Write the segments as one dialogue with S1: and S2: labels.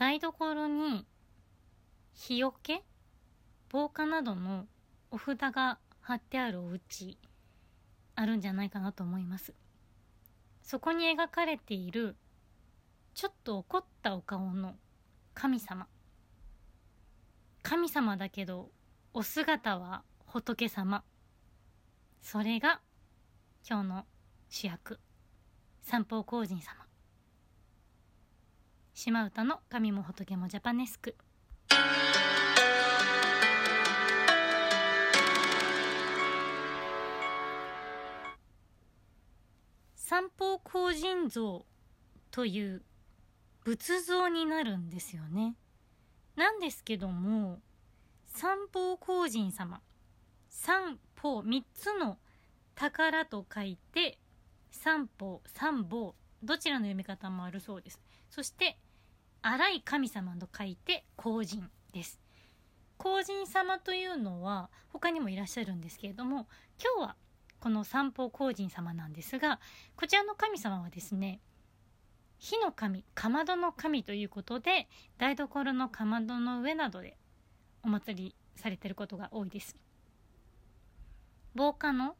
S1: 台所に日よけ防火などのお札が貼ってあるお家あるんじゃないかなと思います。そこに描かれているちょっと怒ったお顔の神様。神様だけどお姿は仏様。それが今日の主役。三方皇人様。島唄の神も仏もジャパネスク。三方皇人像という仏像になるんですよね。なんですけども三方皇人様三方三つの宝と書いて三方三宝どちらの読み方もあるそうです。そして荒い神様と書いて皇人です。皇人様というのは他にもいらっしゃるんですけれども今日はこの三方皇人様なんですがこちらの神様はですね火の神かまどの神ということで台所のかまどの上などでお祭りされてることが多いです。防火の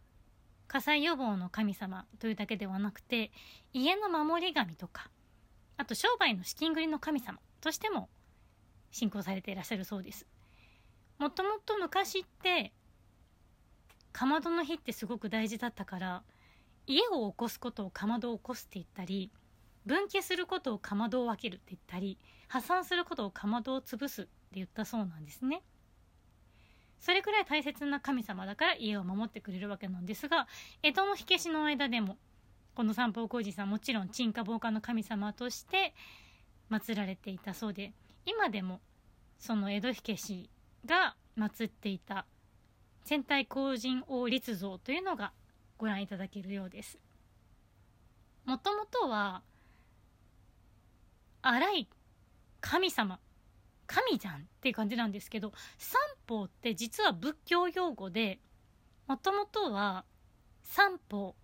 S1: 火災予防の神様というだけではなくて家の守り神とかあと商売の資金繰りの神様としても信仰されていらっしゃるそうです。もともと昔ってかまどの火ってすごく大事だったから家を起こすことをかまどを起こすって言ったり分岐することをかまどを分けるって言ったり破産することをかまどを潰すって言ったそうなんですね。それくらい大切な神様だから家を守ってくれるわけなんですが江戸の火消しの間でもこの三方皇子さんもちろん鎮火防火の神様として祀られていたそうで今でもその江戸火消しが祀っていた戦隊皇人王立像というのがご覧いただけるようです。もともとは荒い神様神じゃんっていう感じなんですけど三方って実は仏教用語でもともとは三方、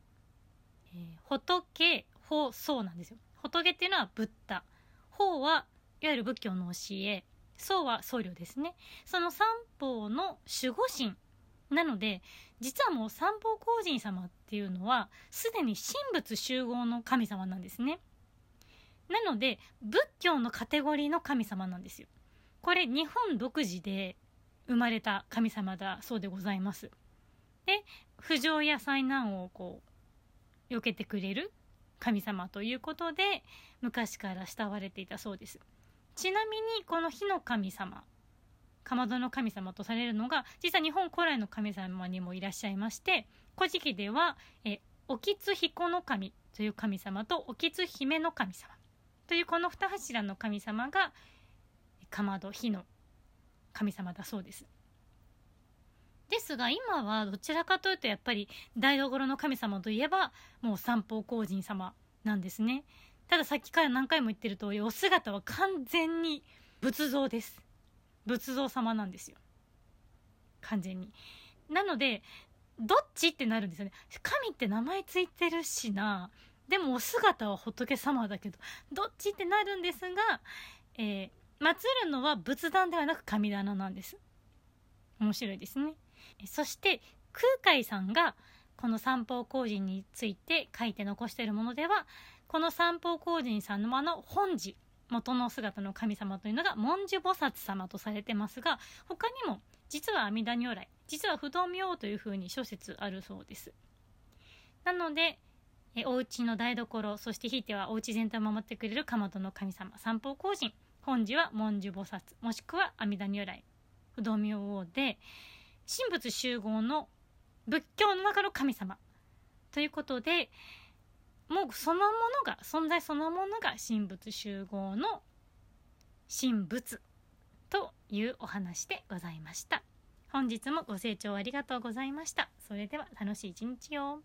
S1: えー、仏法僧なんですよ。仏っていうのはブッダ。法はいわゆる仏教の教え。僧は僧侶ですね。その三方の守護神なので実はもう三方皇人様っていうのはすでに神仏集合の神様なんですね。なので仏教のカテゴリーの神様なんですよ。これ日本独自で生まれた神様だそうでございます。で不条や災難をこう避けてくれる神様ということで昔から慕われていたそうです。ちなみにこの火の神様かまどの神様とされるのが実は日本古来の神様にもいらっしゃいまして「古事記」では「えおきつ彦の神」という神様と「おきつ姫の神様」というこの二柱の神様がかまど火の神様だそうです。ですが今はどちらかというとやっぱり台所の神様といえばもう三方皇人様なんですね。たださっきから何回も言ってる通りお姿は完全に仏像です。仏像様なんですよ。完全に。なのでどっちってなるんですよね。神って名前ついてるしな。でもお姿は仏様だけどどっちってなるんですが、えー、祀るのは仏壇ではなく神棚なんです。面白いですね。そして空海さんがこの三方皇人について書いて残しているものではこの三方皇人さんのの本寺元の姿の神様というのが文殊菩薩様とされてますが他にも実は阿弥陀如来実は不動明王というふうに諸説あるそうです。なのでえお家の台所そしてひいてはお家全体を守ってくれるかまどの神様三方皇人本寺は文殊菩薩もしくは阿弥陀如来不動明王で神仏集合の仏教の中の神様。ということでもうそのものが存在そのものが神仏集合の神仏というお話でございました。本日もご清聴ありがとうございました。それでは楽しい一日を。